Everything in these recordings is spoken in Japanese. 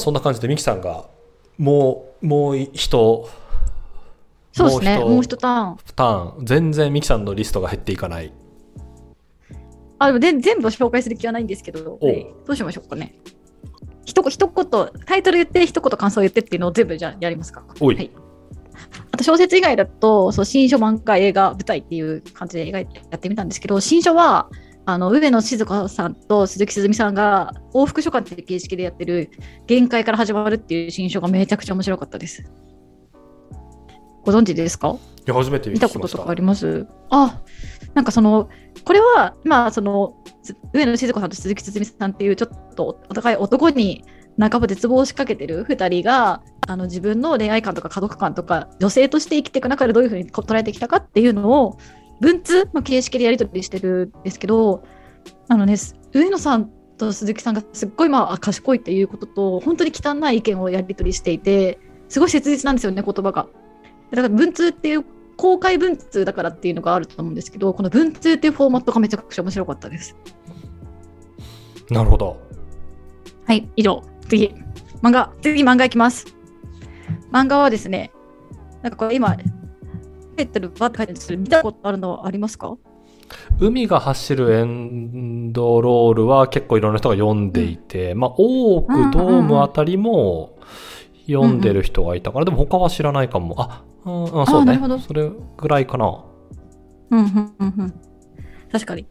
そんな感じでミキさんがもうもう人そうですね、もう一ターン。ターン全然ミキさんのリストが減っていかないあ、でもで全部紹介する気はないんですけど、おはいどうしましょうかね。一言、一言、タイトル言って、一言感想言ってっていうのを全部じゃあやりますか。はい。あと小説以外だと、そう新書、漫画、映画、舞台っていう感じでやってみたんですけど、新書は、あの上野静香さんと鈴木すずみさんが往復書簡っていう形式でやってる「限界から始まる」っていう新書がめちゃくちゃ面白かったです。ご存知ですか？いや初めて聞見た。たこととかあります？あなんかそのこれはまあそのつ上野静子さんと鈴木つつみさんっていうちょっとお互い男に半ば絶望を仕掛けてる2人があの自分の恋愛観とか家族観とか女性として生きていく中でどういうふうにこ捉えてきたかっていうのを文通の形式でやり取りしてるんですけどあのね上野さんと鈴木さんがすっごいまあ賢いっていうことと本当に汚い意見をやり取りしていてすごい切実なんですよね言葉が。だから文通っていう公開文通だからっていうのがあると思うんですけどこの文通っていうフォーマットがめちゃくちゃ面白かったです。なるほどはい、以上。次。漫画。次、漫画いきます。漫画はですね、なんかこれ今、タイトルバーって書いてるんですけど、見たことあるのはありますか？海が走るエンドロールは結構いろんな人が読んでいて、まあ、多くドームあたりも読んでる人がいたから、でも他は知らないかも。あ、うん、うんそうね。それぐらいかな。うん、うん、うん、うん。確かに。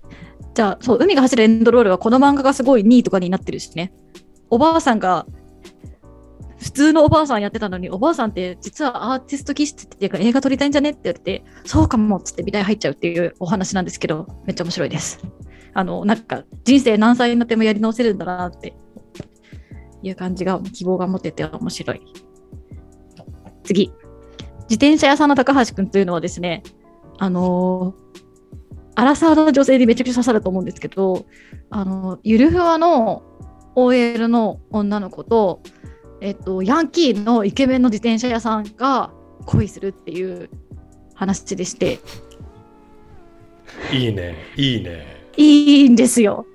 じゃあ、そう、海が走るエンドロールはこの漫画がすごい2位とかになってるしね。おばあさんが、普通のおばあさんやってたのに、おばあさんって実はアーティスト気質っていうか映画撮りたいんじゃねって言って、そうかもっつって美大入っちゃうっていうお話なんですけど、めっちゃ面白いです。あの、なんか人生何歳になってもやり直せるんだなっていう感じが、希望が持てて面白い。次。自転車屋さんの高橋くんというのはですね、あのーアラサーの女性にめちゃくちゃ刺さると思うんですけど、あのゆるふわの OL の女の子と、えっと、ヤンキーのイケメンの自転車屋さんが恋するっていう話でして、いいね、いいね。いいんですよ。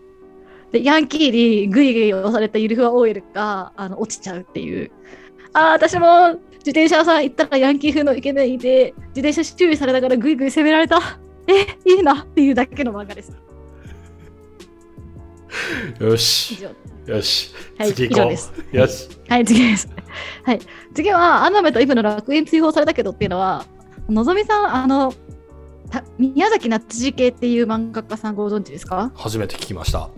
で、ヤンキーにグイグイ押されたゆるふわ OL があの落ちちゃうっていう。ああ、私も自転車屋さん行ったらヤンキー風のイケメンいて、自転車注意されながらグイグイ攻められた。え、いいなっていうだけの漫画です。以よし、上。よし。はい次行こう。以上ですよし。はい、次です。はい。次は、アナメとイブの楽園追放されたけどっていうのは、のぞみさん、あの、た宮崎夏次系っていう漫画家さんご存知ですか？初めて聞きました。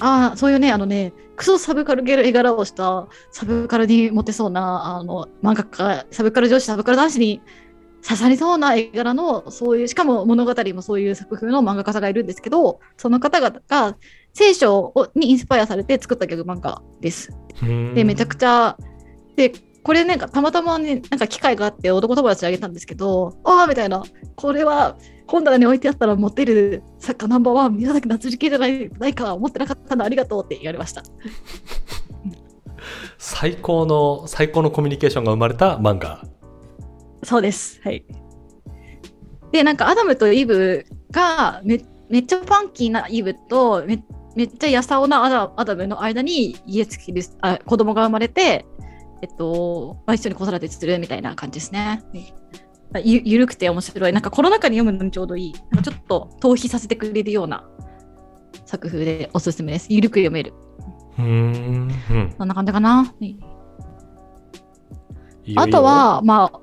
ああ、そういうね、あのね、クソサブカルゲル絵柄をしたサブカルにモテそうなあの漫画家、サブカル女子、サブカル男子に刺さりそうな絵柄の、そういう、しかも物語もそういう作風の漫画家さんがいるんですけど、その方々が聖書をにインスパイアされて作ったギャグ漫画です。で、めちゃくちちゃ、で、これなんかたまたまね、なんか機会があって男友達にあげたんですけど、ああみたいな、これは本棚に置いてあったら持ってる作家ナンバーワン、宮崎夏樹系じゃないないか、思ってなかったのありがとうって言われました。最高の、最高のコミュニケーションが生まれた漫画。そうです。はい。で、なんかアダムとイブがめめっちゃファンキーなイブとめめっちゃやさおなアダアダムの間に家付きですあ子供が生まれて、えっと、まあ、一緒に子育てするみたいな感じですね。まあゆゆるくて面白い。なんかコロナ禍に読むのにちょうどいい。ちょっと逃避させてくれるような作風でおすすめです。ゆるく読める。うーん。うんそんな感じかな。いいよいいよあと、は、まあ、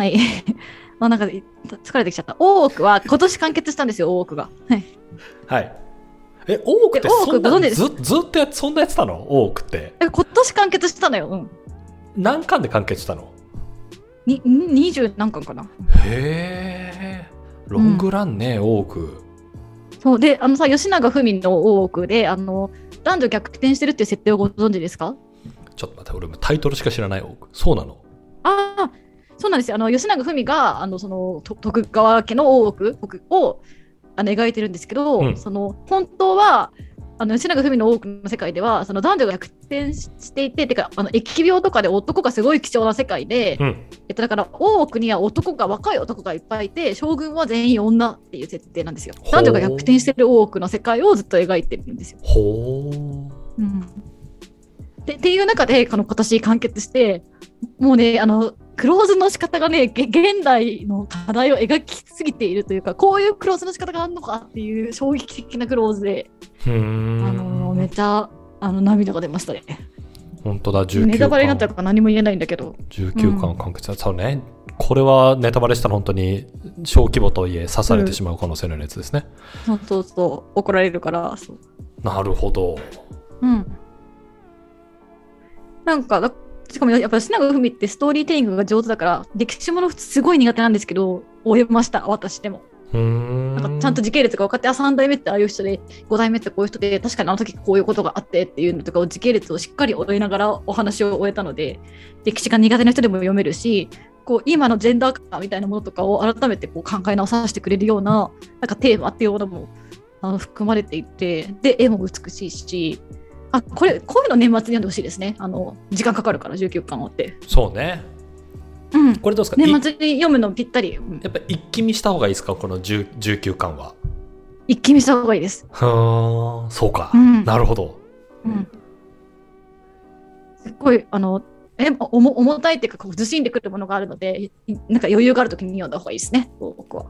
はい。まあなんか疲れてきちゃった。大奥は今年完結したんですよ、大奥が。はい。はい。え、多くてえ多くそんなずずっとやっそんなやってたの？多くって。え今年完結したのよ。うん。何巻で完結したの？に、二十何巻かな。へえ。ロングランね、多く。そう。で、あのさ、吉永文の大奥で、あの、男女逆転してるっていう設定をご存知ですか？ちょっと待って、俺もタイトルしか知らない。そうなの？そうなんですよ。あの、吉永文が、あの、その、と徳川家の大奥を、あの、描いてるんですけど、うんその、本当は、あの、吉永文の大奥の世界では、その男女が逆転していて、てか、あの、疫病とかで男がすごい貴重な世界で、うん。えっと、だから、大奥には男が、若い男がいっぱいいて、将軍は全員女っていう設定なんですよ。男女が逆転してる大奥の世界をずっと描いてるんですよ。ほー。うん、てっていう中でこの今年完結してもうねあのクローズの仕方がねげ現代の課題を描きすぎているというかこういうクローズの仕方があるのかっていう衝撃的なクローズであのめっちゃあの涙が出ましたね。本当だ、19ネタバレになっちゃう巻。から何も言えないんだけど。19巻完結だ。そうね。これはネタバレしたら本当に小規模とはいえ刺されてしまう可能性のやつですね。そうそうそう怒られるからそうなるほど。うん。なんか、だしかもやっぱ品川文ってストーリーテリングが上手だから、歴史ものすごい苦手なんですけど、終えました、私でも。なんかちゃんと時系列が分かって、あ、3代目ってああいう人で、5代目ってこういう人で、確かにあの時こういうことがあってっていうのとかを時系列をしっかり追いながらお話を終えたので、歴史が苦手な人でも読めるし、こう今のジェンダー感みたいなものとかを改めてこう考え直させてくれるようななんかテーマっていうものもあの含まれていてで絵も美しいしあこれこういうの年末に読んでほしいですね。あの時間かかるから19巻あって、そうね。うん、これどうですか？年い末に読むのぴったり、うん。やっぱ一気見した方がいいですか？この10 19巻は。一気見した方がいいです、はあ、そうか。うん。なるほど。うん、すっごいあのえ重重たいっていうかこうずしんでくるものがあるのでいなんか余裕があるときに読んだ方がいいですね。僕は。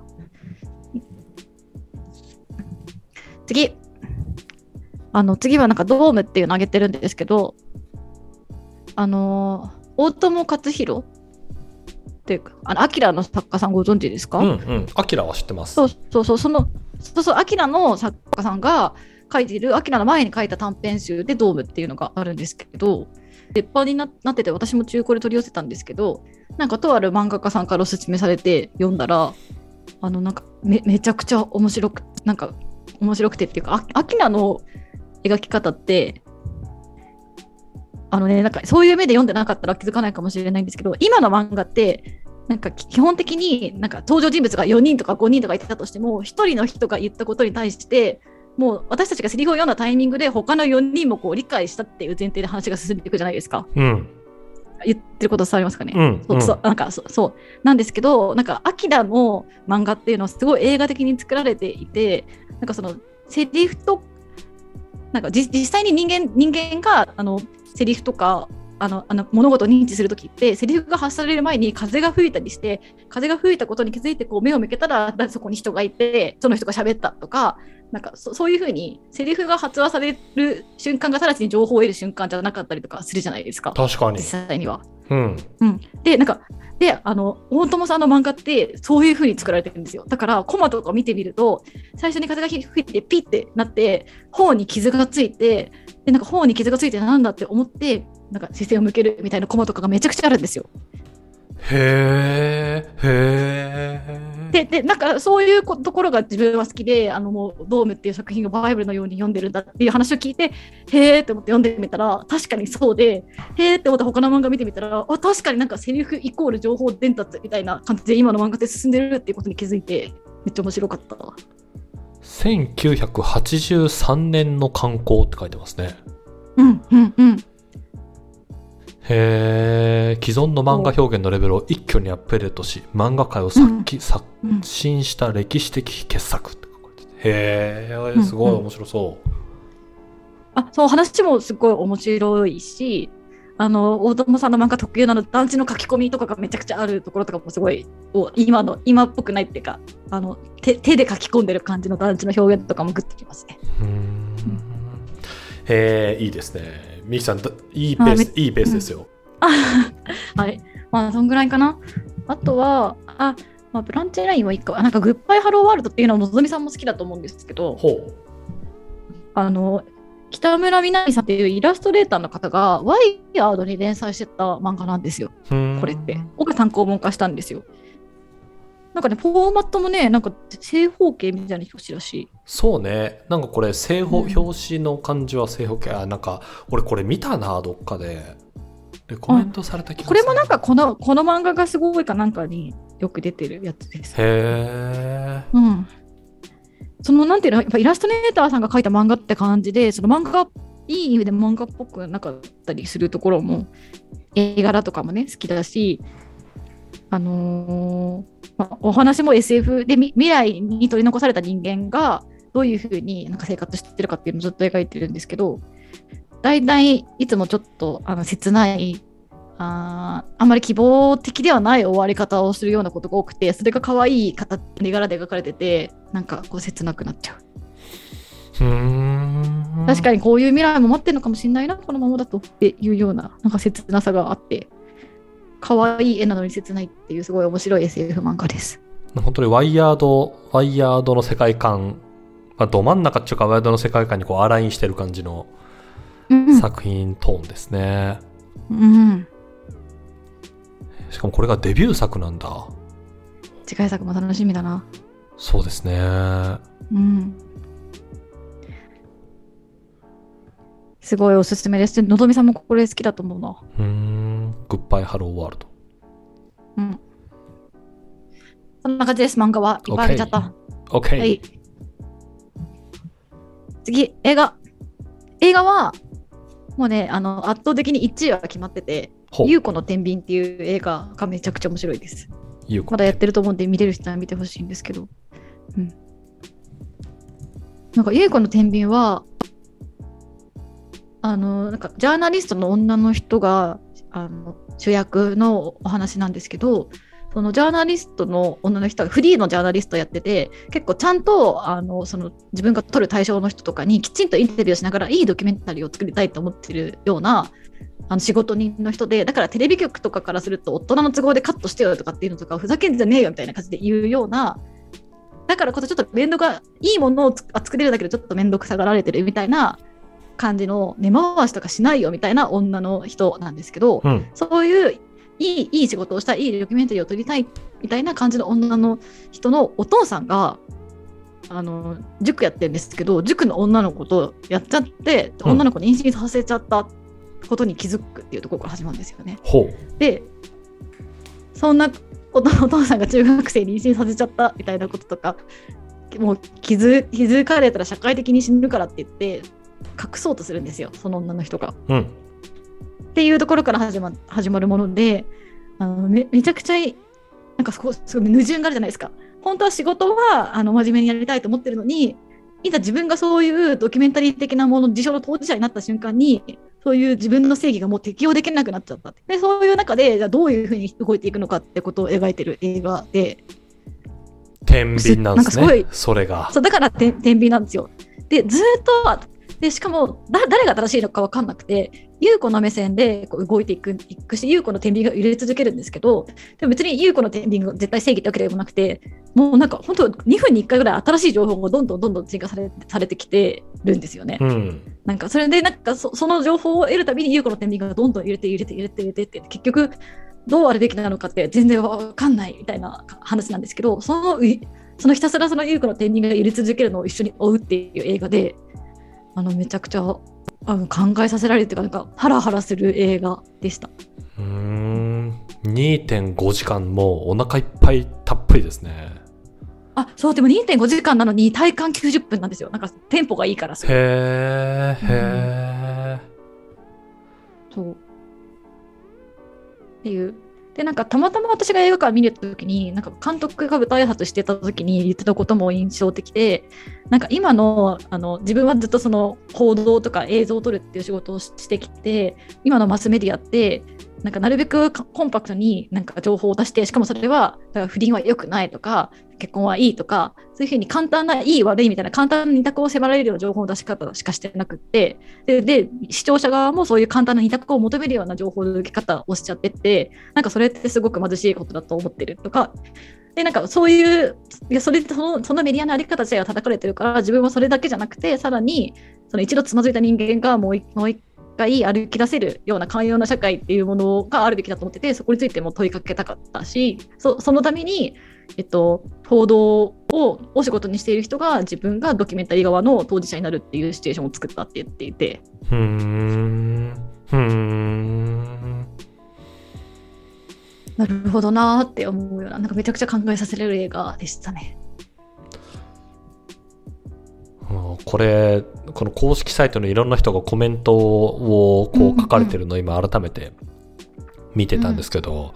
次あの次はなんかドームっていうのを挙げてるんですけどあの大友克洋っていうかあのアキラの作家さんご存知ですか、うんうん。アキラは知ってます。そうそうそう、その、そうそう、アキラの作家さんが書いている、アキラの前に書いた短編集でドームっていうのがあるんですけど、鉄板にななってて、私も中古で取り寄せたんですけど、なんかとある漫画家さんからおすすめされて読んだら、あの、なんかめめちゃくちゃ面白く、なんか面白くてっていうか、あアキラの描き方って、あのね、なんかそういう目で読んでなかったら気づかないかもしれないんですけど、今の漫画って、なんか基本的になんか登場人物が4人とか5人とかいたとしても1人の人が言ったことに対してもう私たちがセリフを読んだタイミングで他の4人もこう理解したっていう前提で話が進んでいくじゃないですかうん。言ってること伝わりますかね、うん。そうそうなんかそそうなんですけどなんかアキラの漫画っていうのはすごい映画的に作られていてなんかそのセリフとなんかじ実際に人間人間があのセリフとかあのあの物事を認知するときってセリフが発される前に風が吹いたりして風が吹いたことに気づいてこう目を向けたらだそこに人がいてその人が喋ったとかなんかそそういうふうにセリフが発話される瞬間が直ちに情報を得る瞬間じゃなかったりとかするじゃないですか確かに実。際には。うん。うん、でなんかであの大友さんの漫画ってそういう風に作られてるんですよだからコマとか見てみると最初に風が吹いてピッてなって頬に傷がついてでなんか頬に傷がついてなんだって思ってなんか視線を向けるみたいなコマとかがめちゃくちゃあるんですよ。へえ。へえ。ででなんかそういうこところが自分は好きであのもうドームっていう作品をバイブルのように読んでるんだっていう話を聞いてへーって思って読んでみたら確かにそうでへーって思って他の漫画見てみたらあ確かになんかセリフイコール情報伝達みたいな感じで今の漫画って進んでるっていうことに気づいてめっちゃ面白かった。1983年の観光って書いてますね。うんうんうんへえ。既存の漫画表現のレベルを一挙にアップデートし、漫画界を殺気、刷うん新した歴史的傑作って書かれてて。へえ、すごいうんうん面白そう。あそう話もすごい面白いしあの大友さんの漫画特有のあの団地の書き込みとかがめちゃくちゃあるところとかもすごいお今の今っぽくないっていうかあの手手で書き込んでる感じの団地の表現とかもグッときますね。うーんへえ、いいですね。ミキさん、だいいペース、いいペースですよ。はい。まあ、そんぐらいかな。あとは、あ、まあ、ブランチラインはいいか。あなんか、グッバイハローワールドっていうのは、のぞみさんも好きだと思うんですけど、ほう。あの、北村みなみさんっていうイラストレーターの方が、ワイヤードに連載してた漫画なんですよ、これって。僕が参考本化したんですよ。なんかね、フォーマットもね、なんか正方形みたいな表紙だし、そうね。なんかこれ、正方、うん表紙の感じは正方形。あ、なんか、俺これ見たな、どっかで。レコメントされた気がする。これもなんかこの、この漫画がすごいかなんかによく出てるやつです。へえ。うん。そのなんていうのやっぱイラストレーターさんが描いた漫画って感じでその漫画いい意味で漫画っぽくなかったりするところも映画だとかもね好きだしあのーまあ、お話も SF でみ未来に取り残された人間がどういうふうになんか生活してるかっていうのをずっと描いてるんですけど大体いつもちょっとあの切ないあーあんまり希望的ではない終わり方をするようなことが多くてそれが可愛い形絵柄で描かれててなんかこう切なくなっちゃううーん。確かにこういう未来も待ってるのかもしれないなこのままだとっていうようななんか切なさがあって可愛い絵なのに切ないっていうすごい面白い SF 漫画です本当にワイヤード、ワイヤードの世界観、まあ、ど真ん中っていうかワイドの世界観にこうアラインしてる感じのうん作品トーンですね。うんしかもこれがデビュー作なんだ。次回作も楽しみだなそうですね。うんすごいおすすめですのぞみさんもこれ好きだと思うなうーん。グッバイハローワールド。うんそんな感じです漫画はいっぱいあげちゃった、OK。はい。次、映画。映画は、もうね、あの、圧倒的に1位は決まってて、ほう。ゆうこの天秤っていう映画がめちゃくちゃ面白いです。まだやってると思うんで、見れる人は見てほしいんですけど。うん。なんか、ゆうこの天秤は、あの、なんか、ジャーナリストの女の人が、あの、主役のお話なんですけど、そのジャーナリストの女の人がフリーのジャーナリストやってて結構ちゃんとあのその自分が撮る対象の人とかにきちんとインタビューしながらいいドキュメンタリーを作りたいと思ってるようなあの仕事人の人でだからテレビ局とかからすると大人の都合でカットしてよとかっていうのとかふざけんじゃねえよみたいな感じで言うようなだからこそちょっと面倒がいいものを作れるだけでちょっと面倒くさがられてるみたいな感じの根回しとかしないよみたいな女の人なんですけど、うん。そういういいいい仕事をしたい、いいドキュメンタリーを撮りたいみたいな感じの女の人のお父さんが、あの、塾やってるんですけど、塾の女の子とやっちゃって、うん女の子に妊娠させちゃったことに気づくっていうところから始まるんですよね。で、そんなおお父さんが中学生に妊娠させちゃったみたいなこととか、もう気づ気づかれたら社会的に死ぬからって言って、隠そうとするんですよ、その女の人が。うん。っていうところから始ま始まるものであのめめちゃくちゃいなんかそこすごい矛盾があるじゃないですか。本当は仕事はあの真面目にやりたいと思ってるのにいざ自分がそういうドキュメンタリー的なもの事象の当事者になった瞬間にそういう自分の正義がもう適用できなくなっちゃったってでそういう中でじゃあどういうふうに動いていくのかってことを描いてる映画で天秤なんですねなんかすごい。それが。そうだからて天秤なんですよ。でずーっとでしかもだ誰が正しいのか分かんなくて優子の目線でこう動いていくいくし優子の天秤が揺れ続けるんですけどでも別に優子の天秤が絶対正義ってわけでもなくてもうなんか本当2分に1回ぐらい新しい情報がどんどんどんどん追加されされてきてるんですよね。うん。なんかそれでなんかそその情報を得るたびに優子の天秤がどんどん揺れて揺れて揺れて揺れてって結局どうあるべきなのかって全然わかんないみたいな話なんですけどそのいそのひたすらその優子の天秤が揺れ続けるのを一緒に追うっていう映画であのめちゃくちゃあの考えさせられるっていうかなんかハラハラする映画でした。うーん。2.5時間もうお腹いっぱいたっぷりですね。あそうでも2.5時間なのに体感90分なんですよ。なんかテンポがいいからすごいへー、へそう。っていう。で、なんかたまたま私が映画館見に行った時に、なんか監督が舞台挨拶してた時に言ってたことも印象的で、なんか今の、あの、自分はずっとその報道とか映像を撮るっていう仕事をししてきて、今のマスメディアって、なんかなるべくコンパクトになんか情報を出して、しかもそれは、だから不倫は良くないとか、結婚はいいとか、そういうふうに簡単ないい悪いみたいな簡単な二択を迫られるような情報の出し方しかしてなくって、でで視聴者側もそういう簡単な二択を求めるような情報の受け方をしちゃっててなんかそれってすごく貧しいことだと思ってるとか。でなんかそういういやそれそのそのメディアのあり方自体が叩かれてるから自分はそれだけじゃなくてさらにその一度つまずいた人間がもう一もう一回歩き出せるような寛容な社会っていうものがあるべきだと思っててそこについても問いかけたかったしそそのために、えっと、報道をお仕事にしている人が自分がドキュメンタリー側の当事者になるっていうシチュエーションを作ったって言っていてー。うーん。ん。なるほどなーって思うようななんかめちゃくちゃ考えさせられる映画でしたね。うんこれ、この公式サイトのいろんな人がコメントをこう書かれてるのを今改めて見てたんですけど、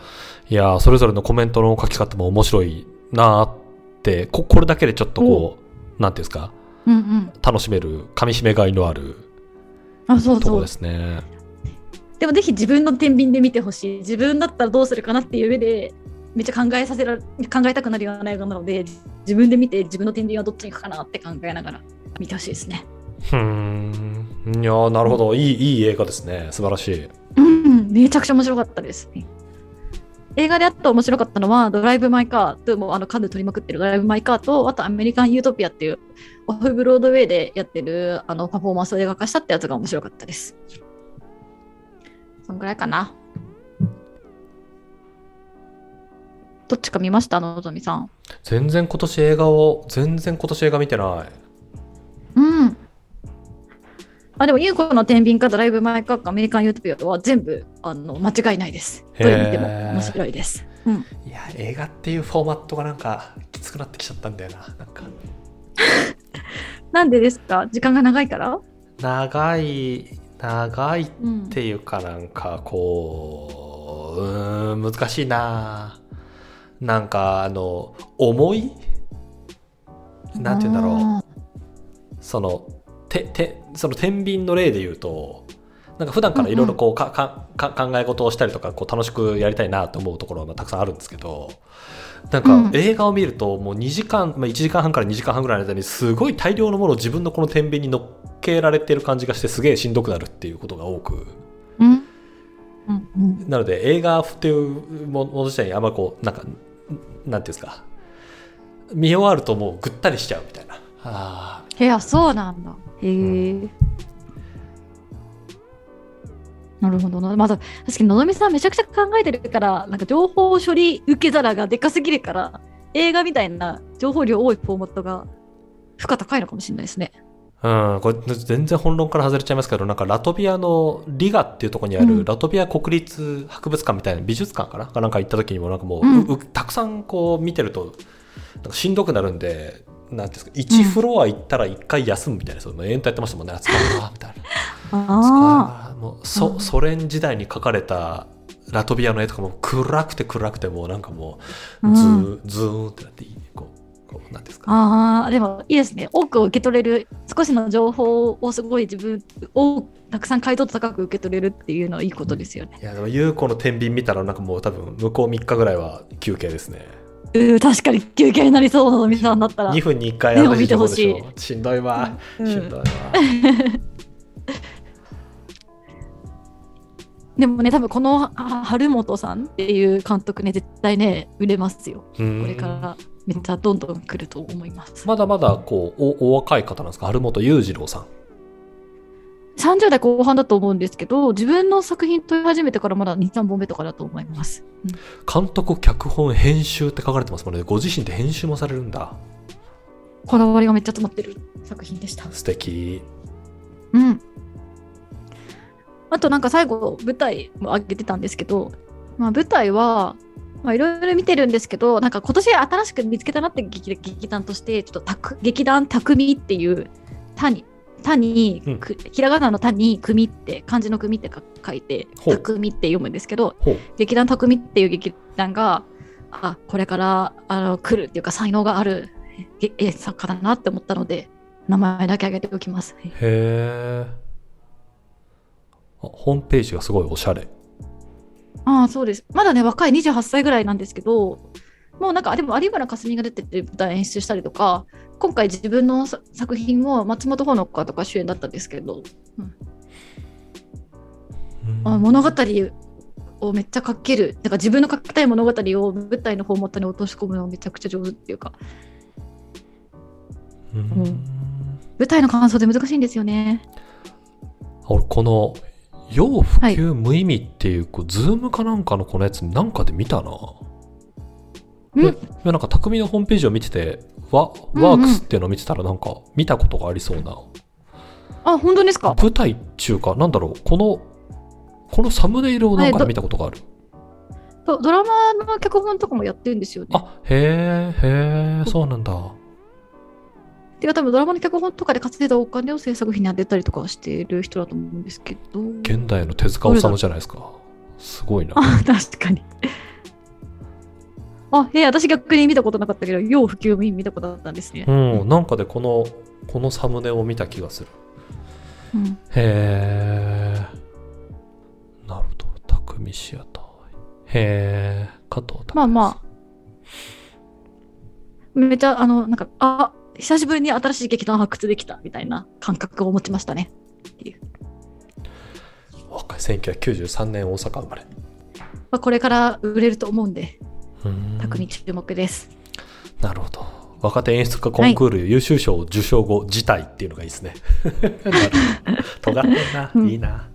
いやーそれぞれのコメントの書き方も面白いなーって、ここれだけでちょっとこう、なんていうんですか、うんうん、楽しめる、噛み締めがいのあるあ、そうそうとこで。すね。でもぜひ自分の天秤で見てほしい。自分だったらどうするかなっていう上で、めっちゃ考えさせられ考えたくなるような映画なので、自分で見て自分の天秤はどっちに行くかなって考えながら見てほしいですね。うーん。いやーなるほど。いい、いい映画ですね。素晴らしい。うん、めちゃくちゃ面白かったです。映画であと面白かったのは、ドライブ・マイ・カーと、もうあのカンヌ取りまくってるドライブ・マイ・カーと、あとアメリカン・ユートピアっていう、オフ・ブロードウェイでやってるあのパフォーマンスを映画化したってやつが面白かったです。そんぐらいかな。どっちか見ました？のぞみさん。全然今年映画を、全然今年映画見てない。うん。あ、でも、ユーコの天秤かドライブ・マイ・カーかアメリカン・ユートピアは全部あの間違いないです。どれ見ても面白いです。うん。いや、映画っていうフォーマットがなんか、きつくなってきちゃったんだよな。なんか、なんでですか？時間が長いから？長い、長いっうん。ていうかなんか、こう、うーん、難しいな。なんか、あの、重い？なんて言うんだろう。あそのててその天秤の例で言うとなんか普段からいろいろこうかかか考え事をしたりとかこう楽しくやりたいなと思うところはまあたくさんあるんですけどなんうんか映画を見るともう2時間、まあ、1時間半から2時間半ぐらいの間にすごい大量のものを自分のこの天秤に乗っけられてる感じがしてすげえしんどくなるっていうことが多くーうん。うんうん。なので映画っていうもの自体にあんまこうなんかなんていうんですか見終わるともうぐったりしちゃうみたいな。あーへや、そうなんだ。へえ。なるほどな。まだ、確かにのぞみさんめちゃくちゃ考えてるから、なんか情報処理受け皿がでかすぎるから、映画みたいな情報量多いフォーマットが負荷高いのかもしれないですね。うん、これ全然本論から外れちゃいますけど、なんかラトビアのリガっていうところにあうんるラトビア国立博物館みたいな美術館かな？かなんか行った時にもなんかもう,うんう、うたくさんこう見てるとなんかしんどくなるんで、なんていうんですか、1フロア行ったら1回休むみたいな、そう延々とやってましたもんね、疲れたみたいな。ああ。もうそうんソ連時代に描かれたラトビアの絵とかも暗くて暗くてもうなんかもうズー,、ズーンってなっていいこうこうなんていうんですかああ、でもいいですね。多く受け取れる、少しの情報をすごい自分をたくさん解像度高く受け取れるっていうのはいいことですよね。いやでも優子の天秤見たらなんかもう多分向こう3日ぐらいは休憩ですねうー確かに休憩になりそうなのみさんだったら。2分に1回でも見てほしい。しんどいわ、うん。しんどいわ。でもね、多分このあ春元さんっていう監督ね、絶対ね、売れますよ。ここれからめっちゃどんどん来ると思います。まだまだこうおお若い方なんですか？春元裕次郎さん30代後半だと思うんですけど、自分の作品撮り始めてからまだ2、3本目とかだと思います。うん監督脚本編集って書かれてますもんねご自身で編集もされるんだこだわりがめっちゃ詰まってる作品でした。素敵うん。あとなんか最後舞台も上げてたんですけど、まあ、舞台はまあいろいろ見てるんですけどなんか今年新しく見つけたなって劇劇団としてちょっと劇団匠っていう谷谷、うん。くひらがなの谷組って漢字の組ってか書いて匠って読むんですけど劇団匠っていう劇団があこれからあの来るっていうか才能があるええ作家だなって思ったので名前だけ挙げておきます。へえホームページがすごいおしゃれ。ああ、そうです。まだね、若い28歳ぐらいなんですけど、もうなんか、でも有村架純が出てて舞台演出したりとか、今回自分のさ作品も松本穂香とか主演だったんですけど、あ物語をめっちゃ書ける、なんか自分の書きたい物語を舞台のフォーマットに落とし込むのめちゃくちゃ上手っていうか、うん。うん。舞台の感想で難しいんですよね。俺この「要普及無意味」っていう,、こうズームかなんかのこのやつなんかで見たないやなんか匠のホームページを見ててワうんワークスっていうのを見てたらなんか見たことがありそうな、あ、本当ですか？舞台っていうかなんだろうこのこのサムネイルをなんかで見たことがある。ドドラマの脚本とかもやってるんですよね。あへえへえそうなんだ。てか多分ドラマの脚本とかで稼いだお金を制作費に当てたりとかしてる人だと思うんですけど。現代の手塚治虫じゃないですか。すごいな。あ、確かに。あ、え、私逆に見たことなかったけど、要普及見たことあったんですねう。んなんかでこのこのサムネを見た気がするうんへなるほど。匠シアター。へえ、加藤匠。まあまあ。めっちゃ、あの、なんか、あ、久しぶりに新しい劇団発掘できたみたいな感覚を持ちましたね。若い。1993年大阪生まれ。まあ、これから売れると思うんで、うーん匠注目です。なるほど。若手演出家コンクール優秀賞受賞後、辞退っていうのがいいですね。尖ってんな。うんいいな。